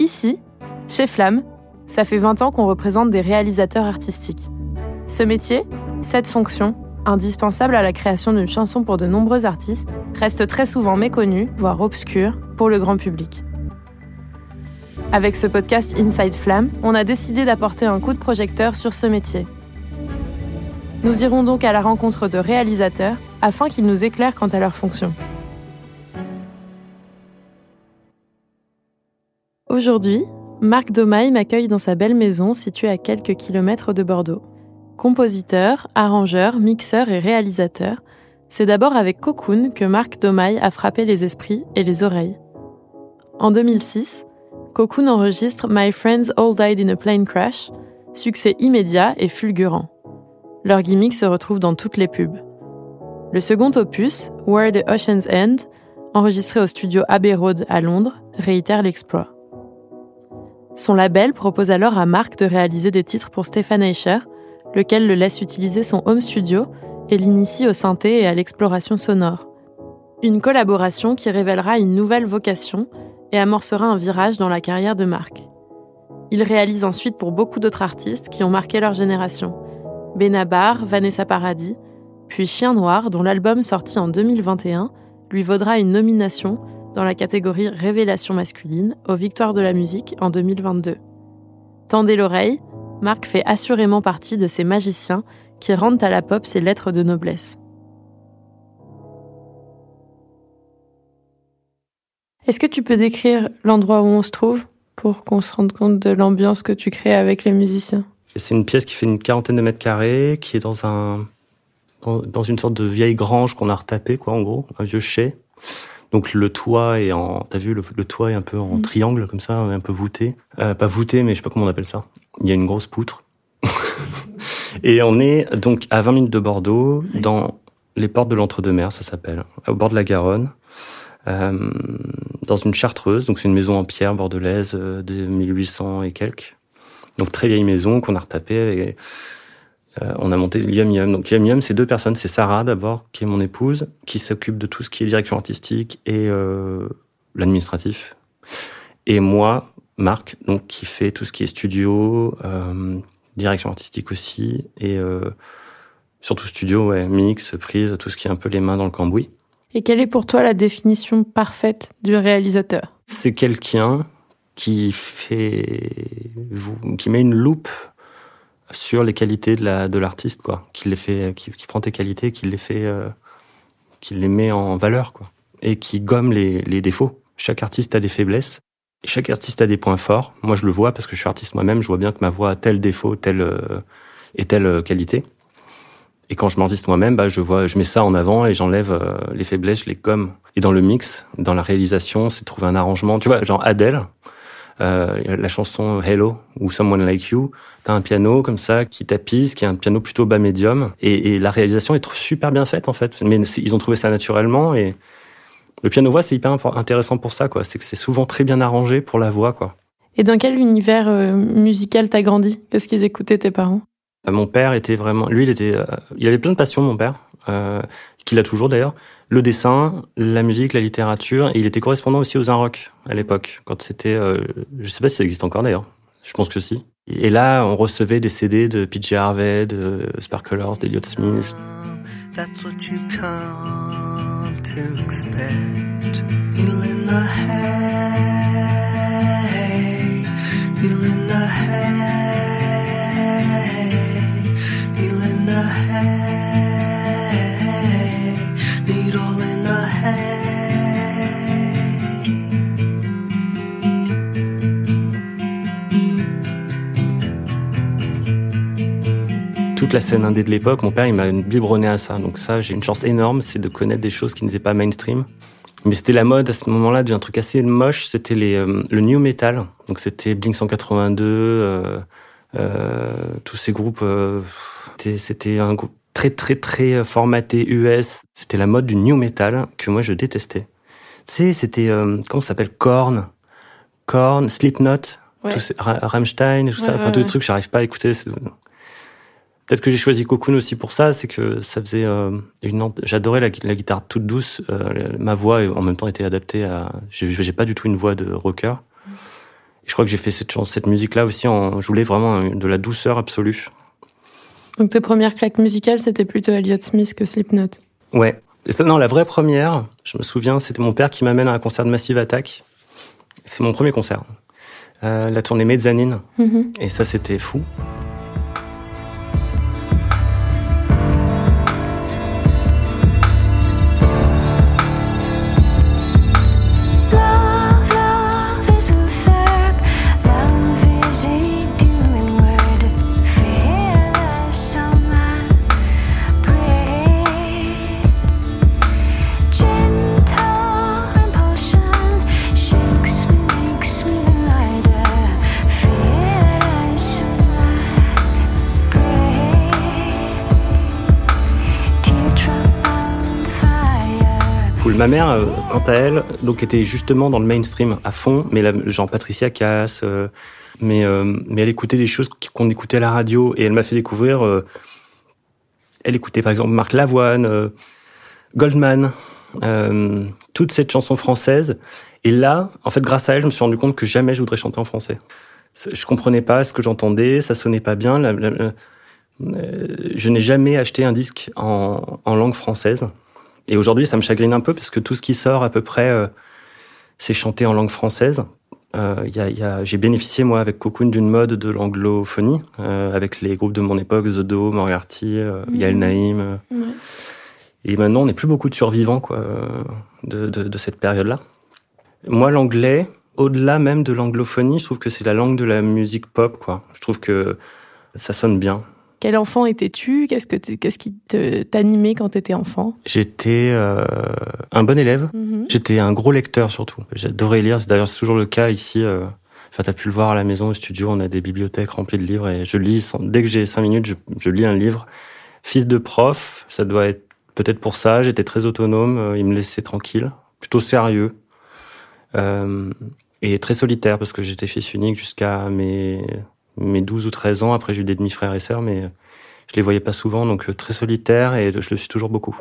Ici, chez Flamme, ça fait 20 ans qu'on représente des réalisateurs artistiques. Ce métier, cette fonction, indispensable à la création d'une chanson pour de nombreux artistes, reste très souvent méconnue, voire obscure, pour le grand public. Avec ce podcast Inside Flamme, on a décidé d'apporter un coup de projecteur sur ce métier. Nous irons donc à la rencontre de réalisateurs afin qu'ils nous éclairent quant à leur fonction. Aujourd'hui, Marc Domaille m'accueille dans sa belle maison située à quelques kilomètres de Bordeaux. Compositeur, arrangeur, mixeur et réalisateur, c'est d'abord avec Cocoon que Marc Domaille a frappé les esprits et les oreilles. En 2006, Cocoon enregistre My Friends All Died in a Plane Crash, succès immédiat et fulgurant. Leur gimmick se retrouve dans toutes les pubs. Le second opus, Where the Oceans End, enregistré au studio Abbey Road à Londres, réitère l'exploit. Son label propose alors à Mark de réaliser des titres pour Stefan Eicher, lequel le laisse utiliser son home studio et l'initie au synthé et à l'exploration sonore. Une collaboration qui révélera une nouvelle vocation et amorcera un virage dans la carrière de Mark. Il réalise ensuite pour beaucoup d'autres artistes qui ont marqué leur génération. Benabar, Vanessa Paradis, puis Chien Noir, dont l'album sorti en 2021 lui vaudra une nomination dans la catégorie Révélation masculine aux Victoires de la musique en 2022. Tendez l'oreille, Marc fait assurément partie de ces magiciens qui rendent à la pop ses lettres de noblesse. Est-ce que tu peux décrire l'endroit où on se trouve pour qu'on se rende compte de l'ambiance que tu crées avec les musiciens? C'est une pièce qui fait une quarantaine de mètres carrés, qui est dans un une sorte de vieille grange qu'on a retapé quoi en gros, un vieux chai. Donc le toit est en, t'as vu, le, toit est un peu en mm. triangle comme ça, un peu voûté. Euh, pas voûté, mais je sais pas comment on appelle ça. Il y a une grosse poutre. et on est donc à 20 minutes de Bordeaux, dans les portes de l'Entre-deux-Mers, ça s'appelle, au bord de la Garonne, euh, dans une chartreuse. Donc c'est une maison en pierre bordelaise euh, de 1800 et quelques. Donc très vieille maison qu'on a retapée. Et, euh, on a monté Yum Yum. Donc Yum Yum, c'est deux personnes. C'est Sarah d'abord, qui est mon épouse, qui s'occupe de tout ce qui est direction artistique et euh, l'administratif. Et moi, Marc, donc qui fait tout ce qui est studio, euh, direction artistique aussi, et surtout studio, ouais, mix, prise, tout ce qui est un peu les mains dans le cambouis. Et quelle est pour toi la définition parfaite du réalisateur? C'est quelqu'un qui fait, qui met une loupe sur les qualités de la de l'artiste quoi. Qui les fait qui, qui, prend tes qualités qui les fait euh, qui les met en valeur quoi. Et qui gomme les, les défauts. Chaque artiste a des faiblesses. Chaque artiste a des points forts. Moi je le vois parce que je suis artiste moi-même. Je vois bien que ma voix a tel défaut telle euh, et telle euh, qualité. Et quand je m'enregistre moi-même bah je vois je mets ça en avant et j'enlève euh, les faiblesses je les gomme. Et dans le mix dans la réalisation c'est de trouver un arrangement. Tu vois genre Adèle euh, la chanson Hello ou Someone Like You, t'as un piano comme ça qui tapise, qui est un piano plutôt bas médium, et, et la réalisation est super bien faite en fait. Mais ils ont trouvé ça naturellement et le piano voix c'est hyper intéressant pour ça quoi. C'est que c'est souvent très bien arrangé pour la voix quoi. Et dans quel univers euh, musical t'as grandi? Qu'est-ce qu'ils écoutaient tes parents? Euh, Mon père était vraiment, lui il était, il avait plein de passions mon père, qu'il a toujours d'ailleurs le dessin, la musique, la littérature, et il était correspondant aussi aux Rock à l'époque, quand c'était, euh, je sais pas si ça existe encore d'ailleurs, je pense que si. Et là, on recevait des CD de PJ Harvey, de Sparklers, d'Eliot Smith. That's what you come to expect. in the hay, in the hay, in the hay. Toute la scène indé de l'époque, mon père, il m'a biberonné à ça. Donc ça, j'ai une chance énorme, c'est de connaître des choses qui n'étaient pas mainstream. Mais c'était la mode à ce moment-là d'un truc assez moche, c'était les euh, le new metal. Donc c'était Blink 182, euh, euh, tous ces groupes. Euh, c'était un groupe très très très formaté US. C'était la mode du new metal que moi je détestais. Tu sais, c'était comment ça s'appelle? Korn, Korn, Slipknot, ouais. tous Rammstein tout ça. Enfin tous les trucs, j'arrive pas à écouter. Peut-être que j'ai choisi Cocoon aussi pour ça, c'est que ça faisait euh, une. J'adorais la, la, guitare toute douce. Euh, ma voix en même temps était adaptée à. J'ai pas du tout une voix de rocker. Je crois que j'ai fait cette, cette musique-là aussi en, je voulais vraiment de la douceur absolue. Donc tes premières claques musicales, c'était plutôt Elliott Smith que Slipknot. Ouais. non, la vraie première, je me souviens, c'était mon père qui m'amène à un concert de Massive Attack. C'est mon premier concert. Euh, la tournée Mezzanine. Mm-hmm. Et ça, c'était fou. Ma mère, euh, quant à elle, donc était justement dans le mainstream à fond, mais genre Patricia Cass, euh, mais euh, mais elle écoutait des choses qu'on écoutait à la radio et elle m'a fait découvrir. elle écoutait par exemple Marc Lavoine, Goldman, toute cette chanson française. Et là, en fait, grâce à elle, je me suis rendu compte que jamais je voudrais chanter en français. Je comprenais pas ce que j'entendais, ça sonnait pas bien. je n'ai jamais acheté un disque en langue française. Et aujourd'hui, ça me chagrine un peu parce que tout ce qui sort à peu près, euh, c'est chanté en langue française. Euh, y a, y a, j'ai bénéficié moi avec Cocoon d'une mode de l'anglophonie euh, avec les groupes de mon époque, The Do, Moriarty, euh, mmh. Yael Naïm. Ouais. Et maintenant, on n'est plus beaucoup de survivants quoi de, de, de cette période-là. Moi, l'anglais, au-delà même de l'anglophonie, je trouve que c'est la langue de la musique pop quoi. Je trouve que ça sonne bien. Quel enfant étais-tu? Qu'est-ce que qu'est-ce qui t'animait quand t'étais enfant? J'étais euh, un bon élève. Mhm. J'étais un gros lecteur surtout. J'adorais lire. D'ailleurs, c'est toujours le cas ici. Euh... Enfin, t'as pu le voir à la maison, au studio. On a des bibliothèques remplies de livres et je lis. Dès que j'ai cinq minutes, je, je, lis un livre. Fils de prof, ça doit être peut-être pour ça. J'étais très autonome. Euh, il me laissait tranquille, plutôt sérieux. Euh, et très solitaire parce que j'étais fils unique jusqu'à mes mes 12 ou 13 ans. Après, j'ai eu des demi-frères et sœurs, mais je les voyais pas souvent, donc euh, très solitaire et je le suis toujours beaucoup.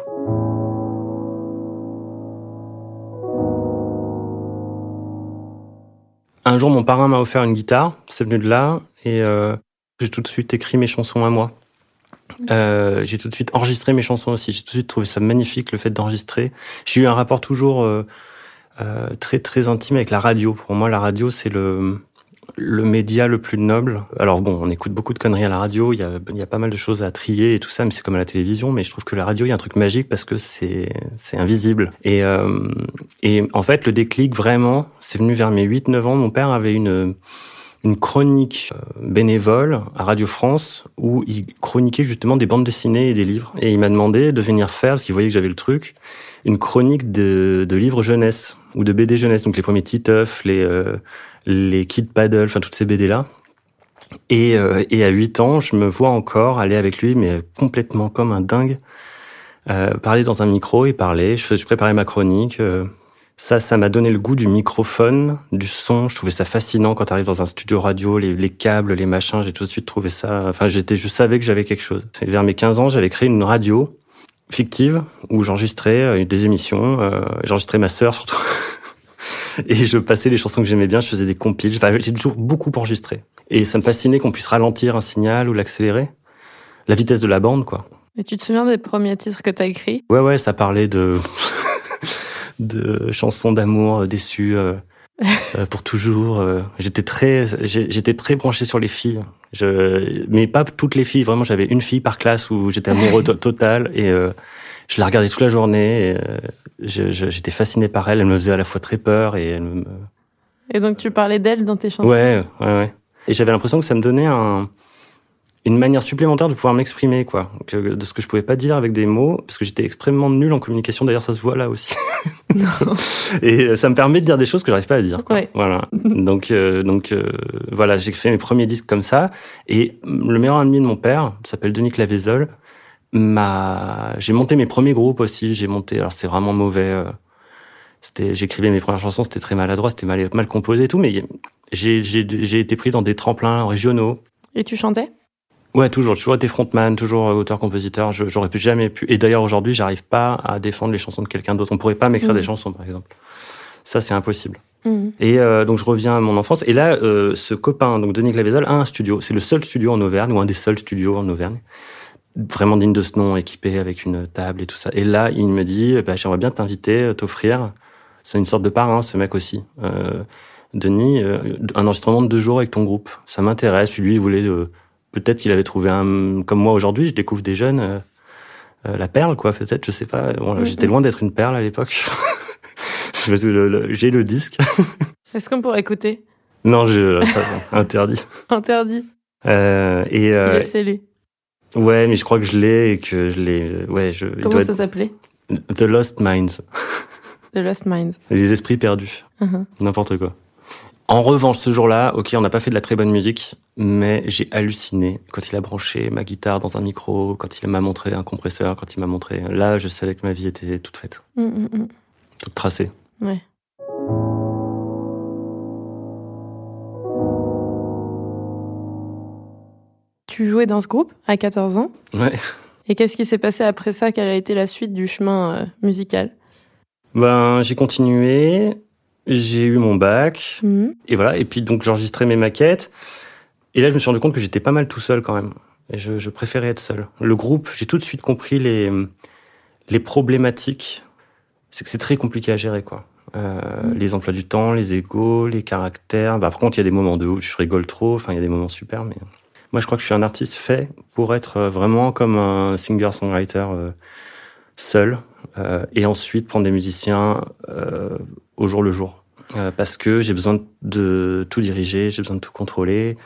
Un jour, mon parrain m'a offert une guitare, c'est venu de là, et euh, j'ai tout de suite écrit mes chansons à moi. Euh, j'ai tout de suite enregistré mes chansons aussi. J'ai tout de suite trouvé ça magnifique, le fait d'enregistrer. J'ai eu un rapport toujours euh, euh, très très intime avec la radio. Pour moi, la radio, c'est le le média le plus noble. Alors bon, on écoute beaucoup de conneries à la radio, il y a, y a pas mal de choses à trier et tout ça, mais c'est comme à la télévision. Mais je trouve que la radio, il y a un truc magique parce que c'est c'est invisible. Et euh, et en fait, le déclic vraiment, c'est venu vers mes 8-9 ans. Mon père avait une une chronique euh, bénévole à Radio France où il chroniquait justement des bandes dessinées et des livres. Et il m'a demandé de venir faire, parce qu'il voyait que j'avais le truc, une chronique de, de livres jeunesse ou de BD jeunesse, donc les premiers Titeuf, les euh, les Kid Paddle, enfin toutes ces BD là. Et, euh, et à 8 ans, je me vois encore aller avec lui, mais complètement comme un dingue, euh, parler dans un micro et parler. Je, préparais ma chronique. Euh, ça, ça m'a donné le goût du microphone, du son. Je trouvais ça fascinant quand tu dans un studio radio, les, les câbles, les machins. J'ai tout de suite trouvé ça. Enfin, j'étais, je savais que j'avais quelque chose. Vers mes 15 ans, j'avais créé une radio fictive où j'enregistrais des émissions. J'enregistrais ma sœur surtout. et je passais les chansons que j'aimais bien, je faisais des compiles. j'ai toujours beaucoup enregistré. Et ça me fascinait qu'on puisse ralentir un signal ou l'accélérer. La vitesse de la bande, quoi. Et tu te souviens des premiers titres que t'as écrits? Ouais, ouais, ça parlait de de chansons d'amour déçues euh, euh, pour toujours. Euh. J'étais très, j'étais très branché sur les filles. Je, mais pas toutes les filles. Vraiment, j'avais une fille par classe où j'étais amoureux total et je la regardais toute la journée. J'étais fasciné par elle. Elle me faisait à la fois très peur et elle me. Et donc tu parlais d'elle dans tes chansons? Ouais, ouais, ouais. Et j'avais l'impression que ça me donnait un, une manière supplémentaire de pouvoir m'exprimer, quoi, que, de ce que je pouvais pas dire avec des mots, parce que j'étais extrêmement nul en communication. D'ailleurs, ça se voit là aussi. et ça me permet de dire des choses que j'arrive pas à dire. Ouais. Voilà. donc, euh, donc euh, voilà, j'ai fait mes premiers disques comme ça. Et le meilleur ami de mon père s'appelle Denis Clavezol m'a j'ai monté mes premiers groupes aussi j'ai monté alors c'était vraiment mauvais euh, c'était j'écrivais mes premières chansons c'était très maladroit c'était mal mal composé et tout mais j'ai j'ai j'ai été pris dans des tremplins régionaux et tu chantais? Ouais toujours toujours été frontman toujours auteur compositeur j'aurais pu jamais pu et d'ailleurs aujourd'hui j'arrive pas à défendre les chansons de quelqu'un d'autre on pourrait pas m'écrire des mmh. chansons par exemple ça c'est impossible Mhm. Et euh, donc je reviens à mon enfance. Et là, euh, ce copain, donc Denis Clavezol, a un studio. C'est le seul studio en Auvergne, ou un des seuls studios en Auvergne. Vraiment digne de ce nom, équipé avec une table et tout ça. Et là, il me dit, bah, j'aimerais bien t'inviter, euh, t'offrir. C'est une sorte de parrain, ce mec aussi. Euh, Denis, euh, un enregistrement de deux jours avec ton groupe. Ça m'intéresse. Puis lui, il voulait... euh, Peut-être qu'il avait trouvé un... Comme moi aujourd'hui, je découvre des jeunes... la perle, quoi, peut-être, je sais pas. Bon. J'étais loin d'être une perle à l'époque. J'ai le disque. Est-ce qu'on pourrait écouter? Non, je, ça, interdit. Interdit. Euh, et Il euh, est scellé. Ouais, mais je crois que je l'ai et que je l'ai. Ouais, je. Comment ça s'appelait The Lost Minds, The Lost Minds. les esprits perdus, Mhm. n'importe quoi. En revanche, ce jour-là, ok, on n'a pas fait de la très bonne musique, mais j'ai halluciné quand il a branché ma guitare dans un micro, quand il m'a montré un compresseur, quand il m'a montré. Là, je savais que ma vie était toute faite, Mm, mm, mm. toute tracée. Ouais. Tu jouais dans ce groupe à 14 ans. Ouais. Et qu'est-ce qui s'est passé après ça? Quelle a été la suite du chemin euh, musical? Ben, j'ai continué. J'ai eu mon bac. Mhm. Et voilà. Et puis, donc, j'enregistrais mes maquettes. Et là, je me suis rendu compte que j'étais pas mal tout seul quand même. Et je, je préférais être seul. Le groupe, j'ai tout de suite compris les, les problématiques. C'est que c'est très compliqué à gérer, quoi. Euh, Les emplois du temps, les égaux, les caractères. Bah, par contre, il y a des moments de où je rigole trop. Enfin, il y a des moments super, mais moi, je crois que je suis un artiste fait pour être euh, vraiment comme un singer-songwriter euh, seul. Euh, et ensuite prendre des musiciens au jour le jour. Parce que j'ai besoin de tout diriger, j'ai besoin de tout contrôler,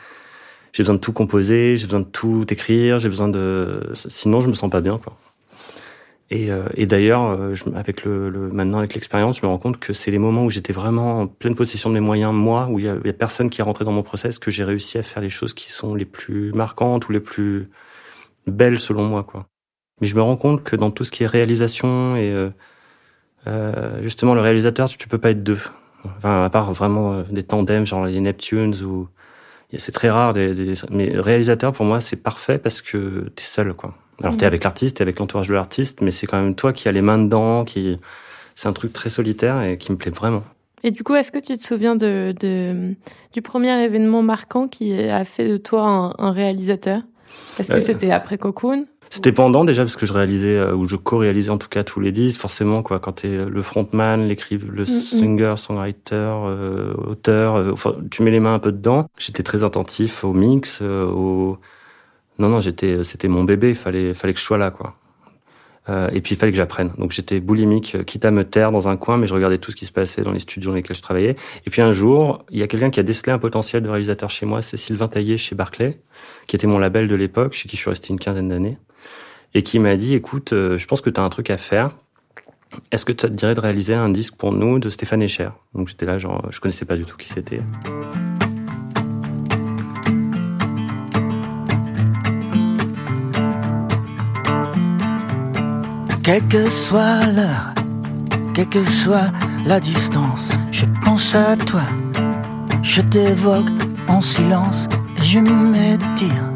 j'ai besoin de tout composer, j'ai besoin de tout écrire, j'ai besoin de... Sinon, je me sens pas bien, quoi. Et, euh, et d'ailleurs, euh, avec le, le- maintenant avec l'expérience, je me rends compte que c'est les moments où j'étais vraiment en pleine possession de mes moyens, moi, où il y a, y a personne qui est rentré dans mon process, que j'ai réussi à faire les choses qui sont les plus marquantes ou les plus belles selon moi, quoi. Mais je me rends compte que dans tout ce qui est réalisation et euh, euh, justement le réalisateur, tu, tu peux pas être deux. Enfin, à part vraiment euh, des tandems, genre les Neptunes ou c'est très rare. Des, des- mais réalisateur pour moi c'est parfait parce que t'es seul, quoi. Alors t'es Mhm. avec l'artiste, t'es avec l'entourage de l'artiste, mais c'est quand même toi qui as les mains dedans, qui c'est un truc très solitaire et qui me plaît vraiment. Et du coup, est-ce que tu te souviens de, de- du premier événement marquant qui a fait de toi un, un réalisateur? Est-ce que Euh, c'était après Cocoon? C'était pendant déjà parce que je réalisais euh, ou je co-réalisais en tout cas tous les disques. Forcément quoi, quand t'es le frontman, le Mm, singer, songwriter, euh, auteur, euh, enfin tu mets les mains un peu dedans. J'étais très attentif au mix, au non non j'étais c'était mon bébé. Il fallait fallait que je sois là quoi. Euh, et puis il fallait que j'apprenne. Donc j'étais boulimique, euh, quitte à me taire dans un coin, mais je regardais tout ce qui se passait dans les studios dans lesquels je travaillais. Et puis un jour, il y a quelqu'un qui a décelé un potentiel de réalisateur chez moi, c'est Sylvain Taillé chez Barclay, qui était mon label de l'époque, chez qui je suis resté une quinzaine d'années, et qui m'a dit, écoute, euh, je pense que tu as un truc à faire. Est-ce que ça te dirait de réaliser un disque pour nous de Stéphane Echer Donc j'étais là, genre, je connaissais pas du tout qui c'était. Quelle que soit l'heure, quelle que soit la distance, je pense à toi. Je t'évoque en silence et je m'étire.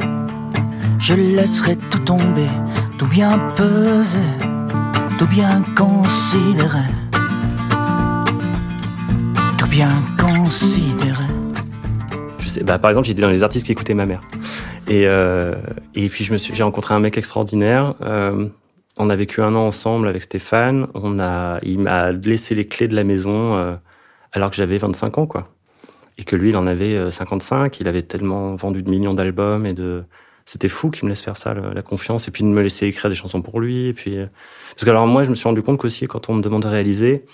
Je laisserai tout tomber, tout bien peser, tout bien considérer. Tout bien considérer. Je sais, bah, par exemple, j'étais dans les artistes qui écoutaient ma mère. Et, euh, et puis j'ai rencontré un mec extraordinaire. Euh, on a vécu un an ensemble avec Stéphane. On a, il m'a laissé les clés de la maison euh, alors que j'avais 25 ans, quoi. Et que lui, il en avait euh, 55. Il avait tellement vendu de millions d'albums et de, c'était fou qu'il me laisse faire ça, la confiance, et puis de me laisser écrire des chansons pour lui. Et puis, euh, parce que alors moi, je me suis rendu compte qu'aussi quand on me demande de réaliser,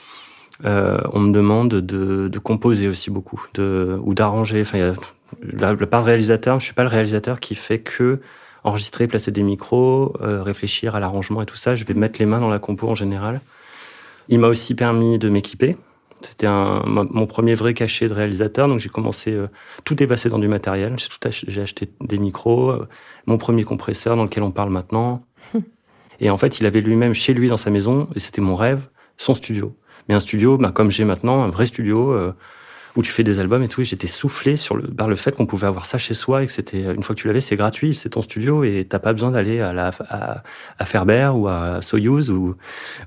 euh, on me demande de, composer aussi beaucoup, de ou d'arranger. Enfin, la part réalisateur, je suis pas le réalisateur qui fait que enregistrer, placer des micros, euh, réfléchir à l'arrangement et tout ça. Je vais mettre les mains dans la compo en général. Il m'a aussi permis de m'équiper. C'était mon premier vrai cachet de réalisateur, donc j'ai commencé, euh, tout est passé dans du matériel. J'ai tout ach- j'ai acheté des micros, euh, mon premier compresseur dans lequel on parle maintenant. et en fait, il avait lui-même chez lui dans sa maison, et c'était mon rêve, son studio. Mais un studio, bah, comme j'ai maintenant, un vrai studio euh, où tu fais des albums et tout. Et j'étais soufflé sur le, par le fait qu'on pouvait avoir ça chez soi et que c'était une fois que tu l'avais, c'est gratuit, c'est ton studio et t'as pas besoin d'aller à la à, à Ferber ou à Soyuz ou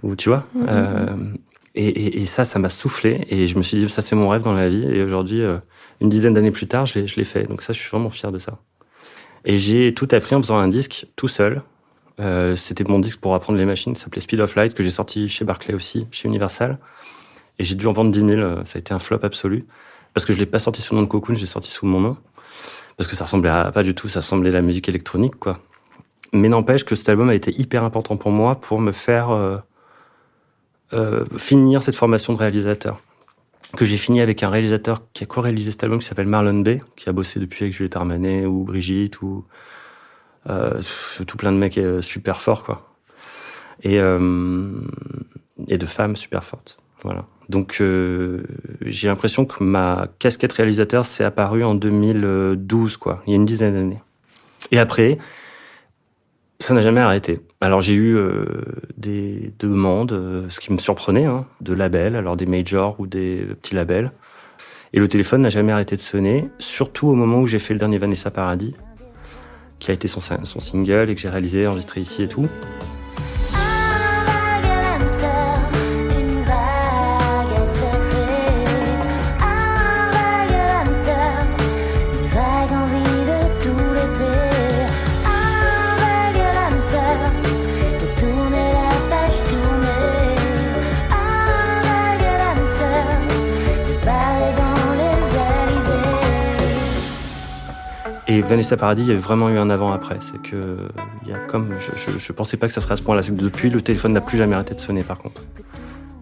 ou tu vois. Mhm. Euh, Et, ça, ça m'a soufflé. Et je me suis dit, ça c'est mon rêve dans la vie. Et aujourd'hui, une dizaine d'années plus tard, je l'ai fait. Donc ça, je suis vraiment fier de ça. Et j'ai tout appris en faisant un disque tout seul. C'était mon disque pour apprendre les machines. Ça s'appelait Speed of Light, que j'ai sorti chez Barclay aussi, chez Universal. Et j'ai dû en vendre 10 000. Ça a été un flop absolu. Parce que je l'ai pas sorti sous le nom de Cocoon, je l'ai sorti sous mon nom. Parce que ça ressemblait pas du tout, ça ressemblait à la musique électronique, quoi. Mais n'empêche que cet album a été hyper important pour moi pour me faire euh, euh, finir cette formation de réalisateur. Que j'ai fini avec un réalisateur qui a co-réalisé cet album qui s'appelle Marlon Bay, qui a bossé depuis avec Juliette Armanet ou Brigitte ou euh, tout plein de mecs euh, super forts, quoi. Et, euh, et de femmes super fortes. Voilà. Donc euh, j'ai l'impression que ma casquette réalisateur s'est apparue en 2012, quoi, il y a une dizaine d'années. Et après, ça n'a jamais arrêté. Alors j'ai eu euh, des demandes, euh, ce qui me surprenait, hein, de labels, alors des majors ou des petits labels. Et le téléphone n'a jamais arrêté de sonner, surtout au moment où j'ai fait le dernier Vanessa Paradis, qui a été son, son single et que j'ai réalisé, enregistré ici et tout. Vanessa Paradis, il y a vraiment eu un avant-après. C'est que, il y a comme, je, je, je, pensais pas que ça serait à ce point-là. Depuis, le téléphone n'a plus jamais arrêté de sonner, par contre.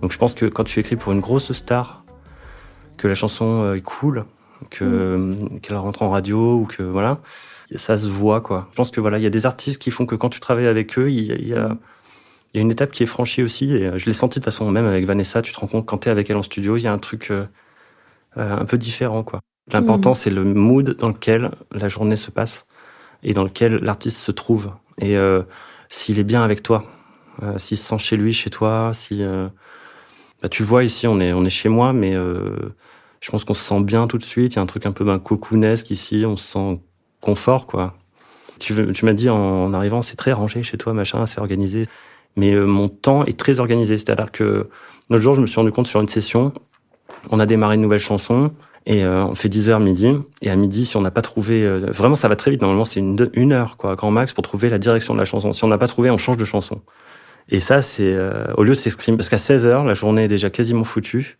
Donc je pense que quand tu écris pour une grosse star, que la chanson euh, est cool, que, mm. qu'elle rentre en radio ou que, voilà, ça se voit, quoi. Je pense que voilà, il y a des artistes qui font que quand tu travailles avec eux, il y a, il y a, il y a une étape qui est franchie aussi. Et euh, je l'ai senti de façon même avec Vanessa. Tu te rends compte quand t'es avec elle en studio, il y a un truc euh, un peu différent, quoi. L'important, mm. c'est le mood dans lequel la journée se passe et dans lequel l'artiste se trouve. Et euh, s'il est bien avec toi, euh, s'il se sent chez lui, chez toi, si euh, bah, tu vois ici, on est on est chez moi, mais euh, je pense qu'on se sent bien tout de suite. Il y a un truc un peu ben, cocoonesque ici, on se sent confort, quoi. Tu, tu m'as dit en, en arrivant, c'est très rangé chez toi, machin, c'est organisé. Mais euh, mon temps est très organisé, c'est-à-dire que l'autre jour, je me suis rendu compte sur une session, on a démarré une nouvelle chanson. Et euh, on fait 10 heures midi. Et à midi, si on n'a pas trouvé, euh, vraiment, ça va très vite. Normalement, c'est une, une heure, quoi, grand max, pour trouver la direction de la chanson. Si on n'a pas trouvé, on change de chanson. Et ça, c'est euh, au lieu de s'exprimer, parce qu'à 16 heures, la journée est déjà quasiment foutue,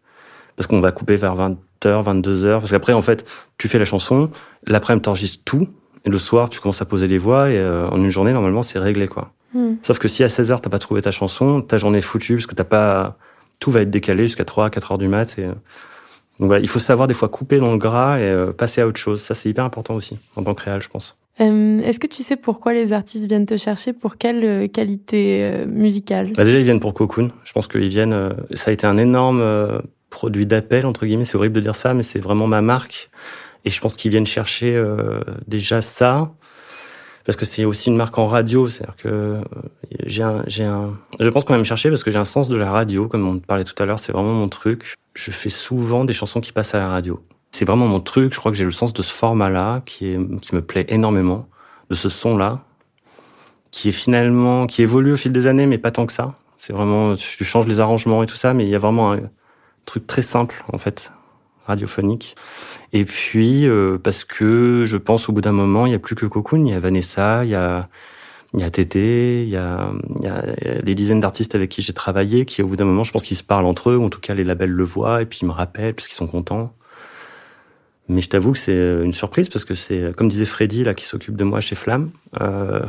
parce qu'on va couper vers 20 h 22 heures. Parce qu'après, en fait, tu fais la chanson, l'après-midi, t'enregistres tout, et le soir, tu commences à poser les voix, et en une journée, normalement, c'est réglé, quoi. Hmm. Sauf que si à 16 heures, t'as pas trouvé ta chanson, ta journée est foutue, parce que t'as pas, tout va être décalé jusqu'à 3, 4 heures du mat, et donc voilà, il faut savoir des fois couper dans le gras et euh, passer à autre chose. Ça, c'est hyper important aussi en tant que réel, je pense. Euh, Est-ce que tu sais pourquoi les artistes viennent te chercher? Pour quelle euh, qualité euh, musicale? Bah Déjà, ils viennent pour Cocoon. Je pense qu'ils viennent. Euh, ça a été un énorme produit d'appel entre guillemets. C'est horrible de dire ça, mais c'est vraiment ma marque. Et je pense qu'ils viennent chercher déjà ça parce que c'est aussi une marque en radio, c'est-à-dire que j'ai un, j'ai un, je pense qu'on va me chercher parce que j'ai un sens de la radio, comme on parlait tout à l'heure, c'est vraiment mon truc je fais souvent des chansons qui passent à la radio. C'est vraiment mon truc. Je crois que j'ai le sens de ce format-là qui, est, qui me plaît énormément, de ce son-là, qui est finalement, qui évolue au fil des années, mais pas tant que ça. C'est vraiment, tu changes les arrangements et tout ça, mais il y a vraiment un truc très simple, en fait, radiophonique. Et puis, euh, parce que je pense au bout d'un moment, il n'y a plus que Cocoon, il y a Vanessa, il y a, il y a Tété, il y a, il y a les dizaines d'artistes avec qui j'ai travaillé, qui au bout d'un moment, je pense qu'ils se parlent entre eux, ou en tout cas les labels le voient, et puis ils me rappellent parce qu'ils sont contents. Mais je t'avoue que c'est une surprise parce que c'est, comme disait Freddy là, qui s'occupe de moi chez Flamme, euh,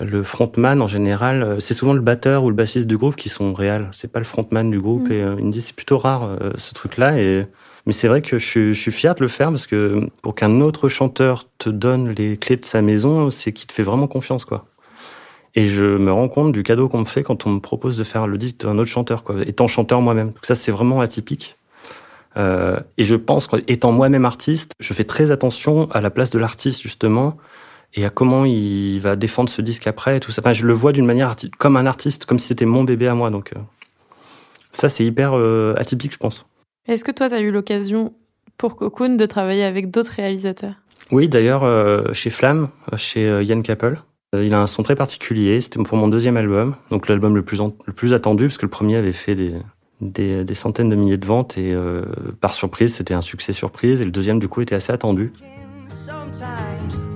le frontman en général, c'est souvent le batteur ou le bassiste du groupe qui sont réels. C'est pas le frontman du groupe. Mmh. Et euh, il me dit c'est plutôt rare euh, ce truc-là. Et mais c'est vrai que je suis, je suis, fier de le faire parce que pour qu'un autre chanteur te donne les clés de sa maison, c'est qu'il te fait vraiment confiance, quoi. Et je me rends compte du cadeau qu'on me fait quand on me propose de faire le disque d'un autre chanteur, quoi, étant chanteur moi-même. Donc ça, c'est vraiment atypique. Euh, et je pense qu'étant moi-même artiste, je fais très attention à la place de l'artiste, justement, et à comment il va défendre ce disque après et tout ça. Enfin, je le vois d'une manière comme un artiste, comme si c'était mon bébé à moi. Donc, euh, ça, c'est hyper euh, atypique, je pense. Est-ce que toi, tu as eu l'occasion pour Cocoon de travailler avec d'autres réalisateurs? Oui, d'ailleurs, euh, chez Flamme, chez euh, Yann Kappel. Il a un son très particulier. C'était pour mon deuxième album, donc l'album le plus, le plus attendu, parce que le premier avait fait des, des, des centaines de milliers de ventes et euh, par surprise, c'était un succès surprise. Et le deuxième, du coup, était assez attendu. Sometimes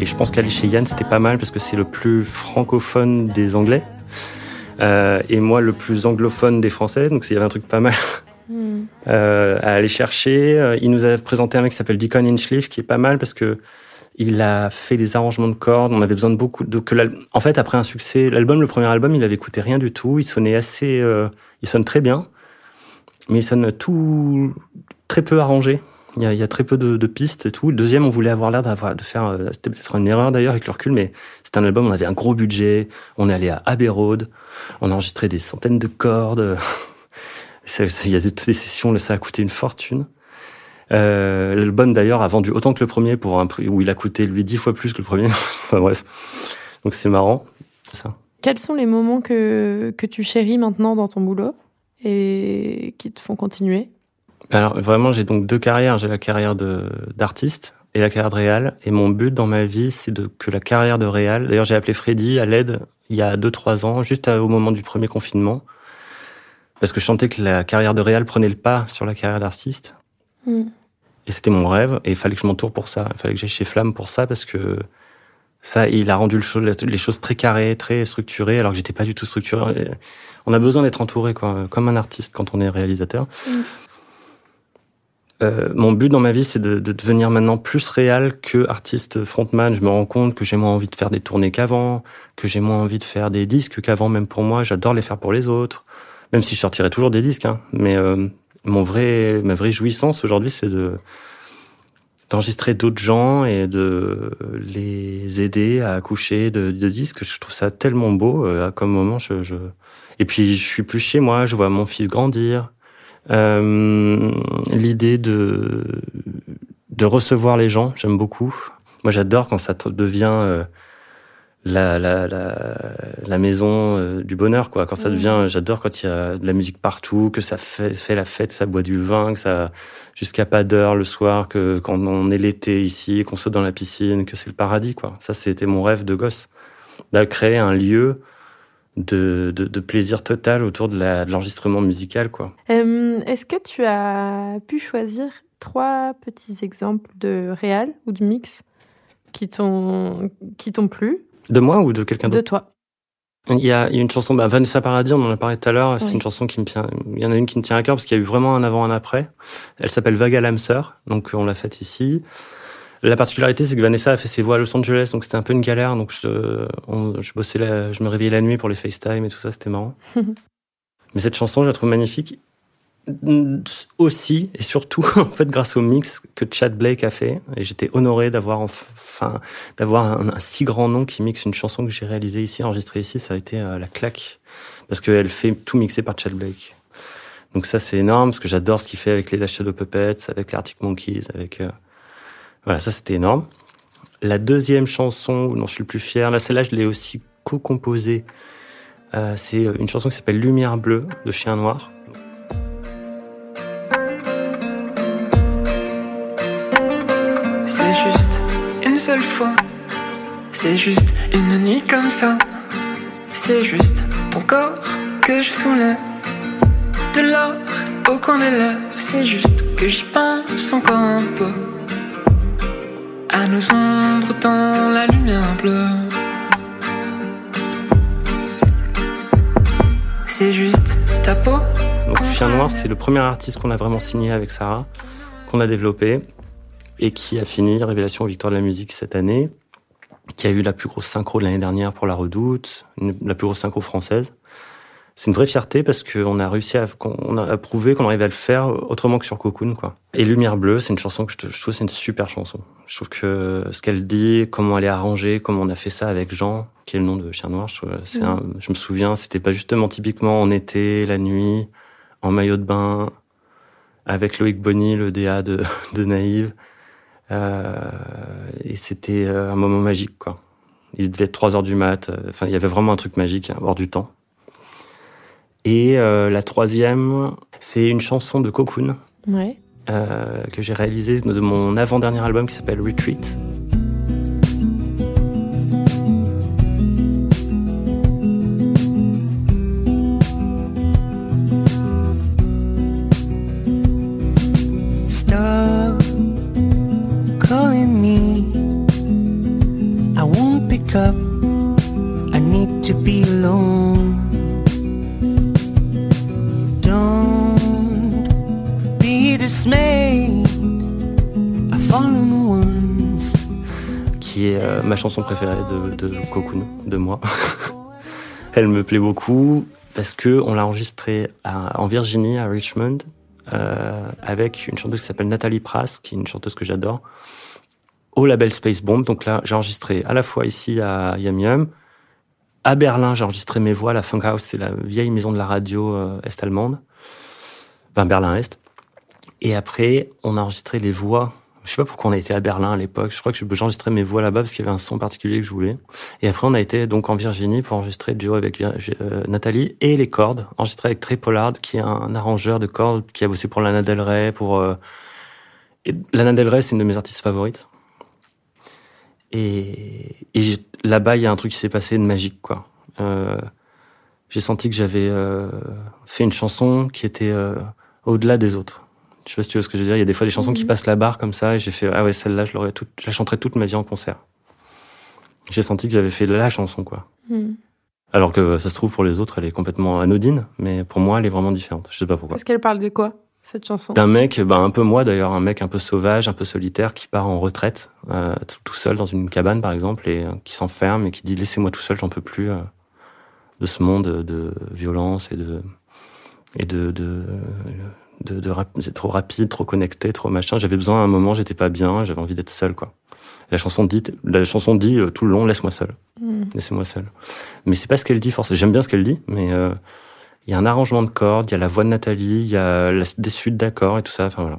Et je pense qu'aller chez Yann, c'était pas mal parce que c'est le plus francophone des Anglais. Euh, et moi, le plus anglophone des Français. Donc, il y avait un truc pas mal. euh, à aller chercher. Euh, Il nous a présenté un mec qui s'appelle Deacon Inchleaf, qui est pas mal parce que il a fait les arrangements de cordes. On avait besoin de beaucoup de que en fait après un succès, l'album, le premier album, il avait coûté rien du tout. Il sonnait assez, euh, il sonne très bien, mais il sonne tout très peu arrangé. Il y a, il y a très peu de, de pistes et tout. Le deuxième, on voulait avoir l'air d'avoir de faire. euh, C'était peut-être une erreur d'ailleurs avec le recul, mais c'était un album. On avait un gros budget. On est allé à Abbey Road. On a enregistré des centaines de cordes. Il y a des, sessions, ça a coûté une fortune. Euh, L'album d'ailleurs a vendu autant que le premier pour un prix où il a coûté lui dix fois plus que le premier. enfin bref, donc c'est marrant. Ça. Quels sont les moments que, que tu chéris maintenant dans ton boulot et qui te font continuer? Alors vraiment, j'ai donc deux carrières. J'ai la carrière d'artiste et la carrière de réal. Et mon but dans ma vie, c'est que la carrière de réal. D'ailleurs, j'ai appelé Freddy à l'aide il y a deux trois ans, juste à- au moment du premier confinement, parce que je sentais que la carrière de réal prenait le pas sur la carrière d'artiste. Hmm. Et c'était mon rêve, et il fallait que je m'entoure pour ça. Il fallait que j'aille chez Flamme pour ça, parce que ça, il a rendu les choses très carrées, très structurées, alors que j'étais pas du tout structuré. On a besoin d'être entouré, quoi, comme un artiste quand on est réalisateur. Euh, mon but dans ma vie, c'est de, de devenir maintenant plus réel que artiste frontman. Je me rends compte que j'ai moins envie de faire des tournées qu'avant, que j'ai moins envie de faire des disques qu'avant, même pour moi. J'adore les faire pour les autres, même si je sortirai toujours des disques. Hein. Mais euh, mon vrai, ma vraie jouissance aujourd'hui, c'est de d'enregistrer d'autres gens et de les aider à accoucher de, de disques. Je trouve ça tellement beau euh, comme moment. Je, je... Et puis je suis plus chez moi. Je vois mon fils grandir. Euh, L'idée de de recevoir les gens, j'aime beaucoup. Moi, j'adore quand ça devient euh, la, la, la, la maison euh, du bonheur, quoi. Quand ça Mhm. devient, j'adore quand il y a de la musique partout, que ça fait, fait la fête, ça boit du vin, que ça jusqu'à pas d'heure le soir, que quand on est l'été ici, qu'on saute dans la piscine, que c'est le paradis, quoi. Ça, c'était mon rêve de gosse. Là, créer un lieu de, de, de plaisir total autour de l'enregistrement musical, quoi. Euh, Est-ce que tu as pu choisir trois petits exemples de réal ou de mix qui t'ont qui t'ont plu? De moi ou de quelqu'un de d'autre toi Il y a une chanson, bah, Vanessa Paradis, on en a parlé tout à l'heure. C'est une chanson qui me tient. Il y en a une qui me tient à cœur parce qu'il y a eu vraiment un avant, un après. Elle s'appelle Vague à l'âme sœur, donc on l'a faite ici. La particularité, c'est que Vanessa a fait ses voix à Los Angeles, donc c'était un peu une galère. Donc je, on- je bossais, la, je me réveillais la nuit pour les FaceTime et tout ça, c'était marrant. Mais cette chanson, je la trouve magnifique aussi et surtout en fait grâce au mix que Chad Blake a fait et j'étais honoré d'avoir enfin d'avoir un, si grand nom qui mixe une chanson que j'ai réalisée ici enregistrée ici ça a été euh, la claque. Parce qu'elle fait tout mixé par Chad Blake. Donc ça c'est énorme parce que j'adore ce qu'il fait avec les Last Shadow Puppets avec les Arctic Monkeys avec euh, voilà ça c'était énorme. La deuxième chanson dont je suis le plus fier là celle-là je l'ai aussi co-composée euh, c'est une chanson qui s'appelle Lumière bleue de Chien Noir seule fois. C'est juste une nuit comme ça. C'est juste ton corps que je soulève. De l'or au coin des lèvres. C'est juste que j'y pense encore un peu. À nos ombres dans la lumière bleue. C'est juste ta peau. Donc Chien Noir, c'est le premier artiste qu'on a vraiment signé avec Sarah, qu'on a développé et qui a fini Révélation Victoire de la musique cette année, qui a eu la plus grosse synchro de l'année dernière pour La Redoute, une- la plus grosse synchro française. C'est une vraie fierté parce qu'on a réussi à, on a prouvé qu'on arrivait à le faire autrement que sur Cocoon, quoi. Et Lumière Bleue, c'est une chanson que je, trouve c'est une super chanson. Je trouve que ce qu'elle dit, comment elle est arrangée, comment on a fait ça avec Jean, qui est le nom de Chien Noir, je, trouve- c'est un- je me souviens, c'était pas justement typiquement en été, la nuit, en maillot de bain, avec Loïc Bonny, le DA de, de Naïve. Euh, et c'était un moment magique, quoi. Il devait être 3 heures du mat. Enfin, il y avait vraiment un truc magique, à bord du temps. Et la troisième, c'est une chanson de Cocoon. Ouais. que j'ai réalisée de mon avant-dernier album qui s'appelle Retreat. Chanson préférée de, de Cocoon, de moi. Elle me plaît beaucoup parce que on l'a enregistrée en Virginie, à Richmond, euh, avec une chanteuse qui s'appelle Nathalie Prass, qui est une chanteuse que j'adore, au label Space Bomb. Donc là, j'ai enregistré à la fois ici à Yum Yum, à Berlin, j'ai enregistré mes voix. La Funkhaus, c'est la vieille maison de la radio euh, est-allemande, enfin Berlin-Est. Et après, on a enregistré les voix je sais pas pourquoi on a été à Berlin à l'époque. Je crois que j'enregistrais mes voix là-bas parce qu'il y avait un son particulier que je voulais. Et après, on a été donc en Virginie pour enregistrer le duo avec euh, Nathalie et les cordes. Enregistré avec Trey Pollard, qui est un arrangeur de cordes qui a bossé pour Lana Del Rey. Pour euh... et Lana Del Rey, c'est une de mes artistes favorites. Et, et là-bas, il y a un truc qui s'est passé de magique, quoi. Euh, j'ai senti que j'avais euh, fait une chanson qui était euh, au-delà des autres. Je sais pas si tu vois ce que je veux dire. Il y a des fois des chansons qui mhm. passent la barre comme ça et j'ai fait ah ouais celle-là je l'aurais toute, je la chanterai toute ma vie en concert. J'ai senti que j'avais fait la chanson quoi. Mhm. Alors que ça se trouve pour les autres elle est complètement anodine, mais pour moi elle est vraiment différente. Je sais pas pourquoi. Est-ce qu'elle parle de quoi? Cette chanson D'un mec, bah un peu moi d'ailleurs, un mec un peu sauvage, un peu solitaire qui part en retraite euh, tout seul dans une cabane par exemple et euh, qui s'enferme et qui dit laissez-moi tout seul, j'en peux plus euh, de ce monde de violence et de et de, de de, de c'est trop rapide, trop connecté, trop machin. J'avais besoin à un moment, j'étais pas bien, j'avais envie d'être seul, quoi. La chanson dit, la chanson dit tout le long, laisse-moi seul, mm. laissez-moi seul. Mais c'est pas ce qu'elle dit forcément. J'aime bien ce qu'elle dit, mais il y a un arrangement de cordes, il y a la voix de Nathalie, il y a la, des suites d'accords et tout ça. Enfin voilà,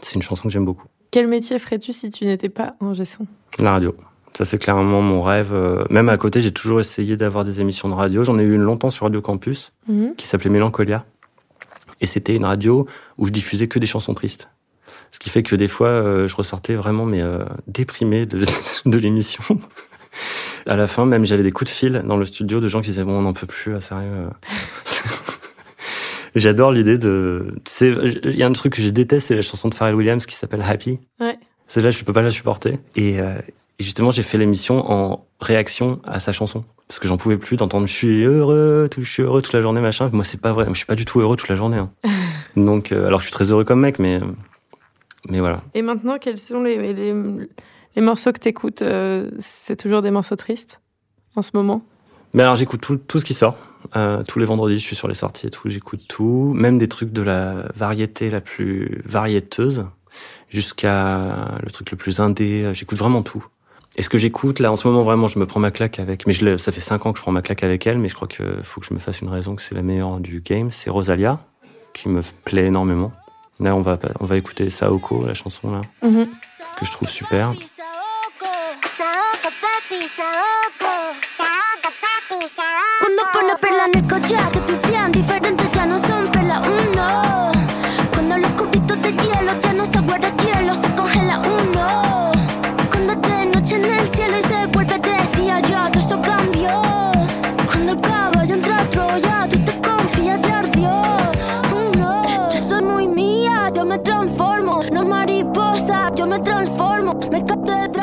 c'est une chanson que j'aime beaucoup. Quel métier ferais-tu si tu n'étais pas un son La radio. Ça, c'est clairement mon rêve. Euh, même à côté, j'ai toujours essayé d'avoir des émissions de radio. J'en ai eu une longtemps sur Radio Campus, mm-hmm. qui s'appelait Mélancolia. Et c'était une radio où je diffusais que des chansons tristes. Ce qui fait que des fois, euh, je ressortais vraiment mais euh, déprimé de, de l'émission. à la fin, même, j'avais des coups de fil dans le studio de gens qui disaient bon, on n'en peut plus, sérieux. J'adore l'idée de. Il y a un truc que je déteste, c'est la chanson de Pharrell Williams qui s'appelle Happy. Ouais. Celle-là, je peux pas la supporter. Et, euh, et justement, j'ai fait l'émission en réaction à sa chanson parce que j'en pouvais plus d'entendre je suis heureux, tout, je suis heureux toute la journée, machin. Moi, c'est pas vrai. Je suis pas du tout heureux toute la journée. Hein. Donc, euh, alors je suis très heureux comme mec, mais mais voilà. Et maintenant, quels sont les les, les morceaux que t'écoutes euh, C'est toujours des morceaux tristes en ce moment? Mais alors, j'écoute tout, tout ce qui sort. Euh, tous les vendredis, je suis sur les sorties et tout. J'écoute tout, même des trucs de la variété la plus variéteuse jusqu'à le truc le plus indé. J'écoute vraiment tout. Et ce que j'écoute là en ce moment vraiment, je me prends ma claque avec. Mais je, ça fait cinq ans que je prends ma claque avec elle, mais je crois qu'il faut que je me fasse une raison que c'est la meilleure du game. C'est Rosalia qui me plaît énormément. Là, on va on va écouter Saoko, la chanson là, mm-hmm. que je trouve super.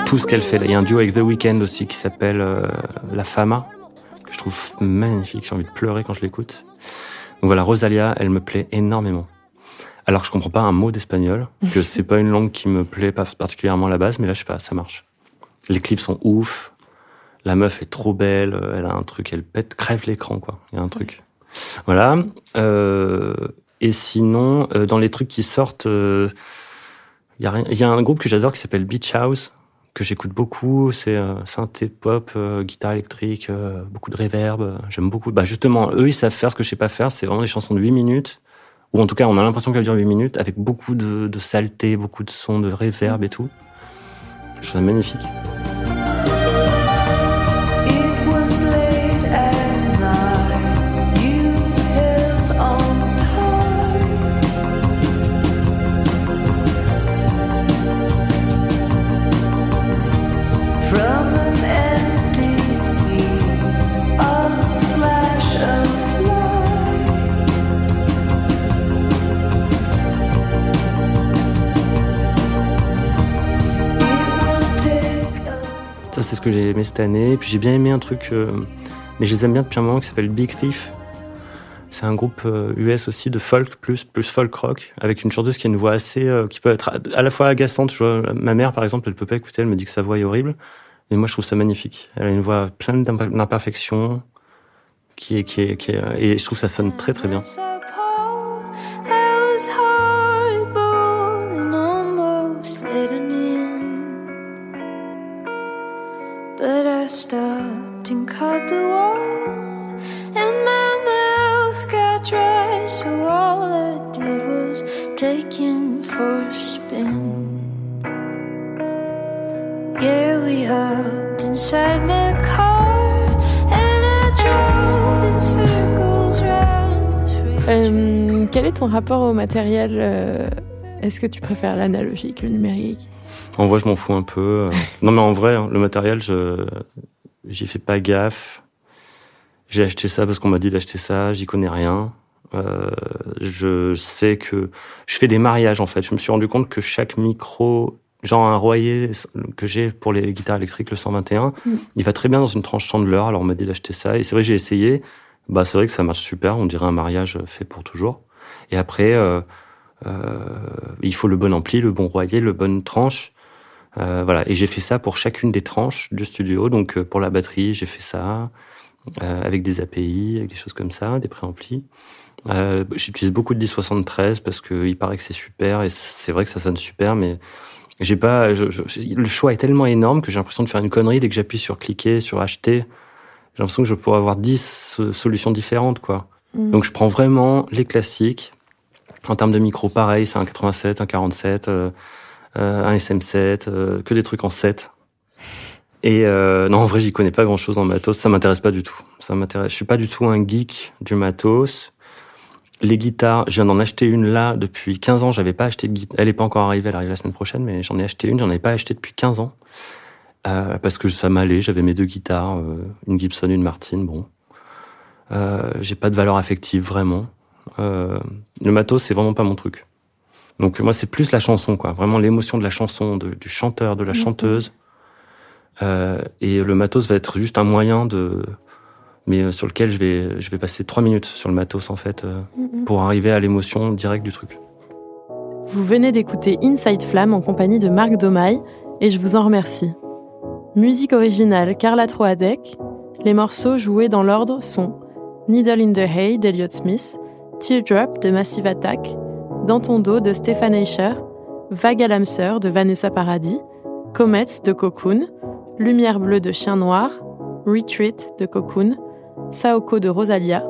Tout ce qu'elle fait. Il y a un duo avec The Weeknd aussi qui s'appelle euh, La Fama, que je trouve magnifique. J'ai envie de pleurer quand je l'écoute. Donc voilà, Rosalia, elle me plaît énormément. Alors que je comprends pas un mot d'espagnol, que c'est pas une langue qui me plaît particulièrement à la base, mais là je sais pas, ça marche. Les clips sont ouf. La meuf est trop belle, elle a un truc, elle pète, crève l'écran quoi. Il y a un truc. Voilà. Euh, et sinon, euh, dans les trucs qui sortent, il y, a y a un groupe que j'adore qui s'appelle Beach House, que j'écoute beaucoup, c'est euh, synthé pop, euh, guitare électrique, euh, beaucoup de reverb. J'aime beaucoup. Bah justement, eux ils savent faire ce que je sais pas faire. C'est vraiment des chansons de 8 minutes, ou en tout cas on a l'impression qu'elles durent 8 minutes, avec beaucoup de, saleté, beaucoup de sons, de reverb et tout. Je magnifique. C'est ce que j'ai aimé cette année. Puis j'ai bien aimé un truc, euh, mais je les aime bien depuis un moment, qui s'appelle Big Thief. C'est un groupe US euh, aussi de folk plus plus folk rock avec une chanteuse qui a une voix assez euh, qui peut être à la fois agaçante. Ma mère par exemple, elle peut pas écouter, elle me dit que sa voix est horrible, mais moi je trouve ça magnifique. Elle a une voix pleine d'imperfections, qui est qui est qui est et je trouve ça sonne très très bien. Stopped and cut the wall. And my mouth got dry, so all I did was take for a spin. Yeah, we hopped inside my car, and I drove in circles round euh, Quel est ton rapport au matériel euh, Est-ce que tu préfères l'analogique, le numérique? En vrai, je m'en fous un peu. non, mais en vrai, hein, le matériel, je j'y fais pas gaffe. J'ai acheté ça parce qu'on m'a dit d'acheter ça. J'y connais rien. Euh, je sais que je fais des mariages en fait. Je me suis rendu compte que chaque micro, genre un Royer que j'ai pour les guitares électriques, le 121, mm. il va très bien dans une tranche Chandler. Alors on m'a dit d'acheter ça et c'est vrai j'ai essayé. Bah c'est vrai que ça marche super. On dirait un mariage fait pour toujours. Et après, euh, il faut le bon ampli, le bon Royer, le bonne tranche. Euh, voilà, et j'ai fait ça pour chacune des tranches du studio. Donc euh, pour la batterie, j'ai fait ça euh, avec des API, avec des choses comme ça, des préamplis. Euh, J'utilise beaucoup de 1073 parce que il paraît que c'est super et c'est vrai que ça sonne super, mais j'ai pas. Je, le choix est tellement énorme que j'ai l'impression de faire une connerie dès que j'appuie sur cliquer, sur acheter. J'ai l'impression que je pourrais avoir 10 solutions différentes, quoi. Mm. Donc je prends vraiment les classiques. En termes de micro, pareil, c'est un 87, un 47. Euh, euh, un SM7, euh, que des trucs en 7. Et non, en vrai, j'y connais pas grand-chose en matos. Ça m'intéresse pas du tout. Ça m'intéresse. Je suis pas du tout un geek du matos. Les guitares, je viens d'en acheter une là depuis 15 ans. J'avais pas acheté de guitare. Elle est pas encore arrivée. Elle arrive la semaine prochaine, mais j'en ai acheté une. J'en avais pas acheté depuis 15 ans parce que ça m'allait. J'avais mes deux guitares, une Gibson, une Martin. Bon, j'ai pas de valeur affective vraiment. Le matos, c'est vraiment pas mon truc. Donc moi, c'est plus la chanson, quoi. Vraiment l'émotion de la chanson, du chanteur, de la mhm. chanteuse. Euh, et le matos va être juste un moyen de, mais euh, sur lequel je vais, je vais passer trois minutes sur le matos en fait, euh, mhm. pour arriver à l'émotion directe du truc. Vous venez d'écouter Inside Flamme en compagnie de Marc Domaille et je vous en remercie. Musique originale Carla Troadec. Les morceaux joués dans l'ordre sont Needle in the Hay d'Eliot Smith, Teardrop de Massive Attack, dans ton dos de Stéphane Eicher, Vague à l'âme de Vanessa Paradis, Comets de Cocoon, Lumière bleue de Chien Noir, Retreat de Cocoon, Saoko de Rosalia,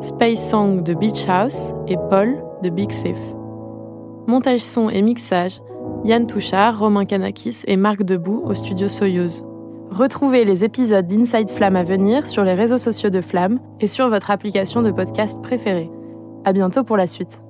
Space Song de Beach House et Paul de Big Thief. Montage son et mixage, Yann Touchard, Romain Kanakis et Marc Debout au studio Soyuz. Retrouvez les épisodes d'Inside Flamme à venir sur les réseaux sociaux de Flamme et sur votre application de podcast préférée. À bientôt pour la suite.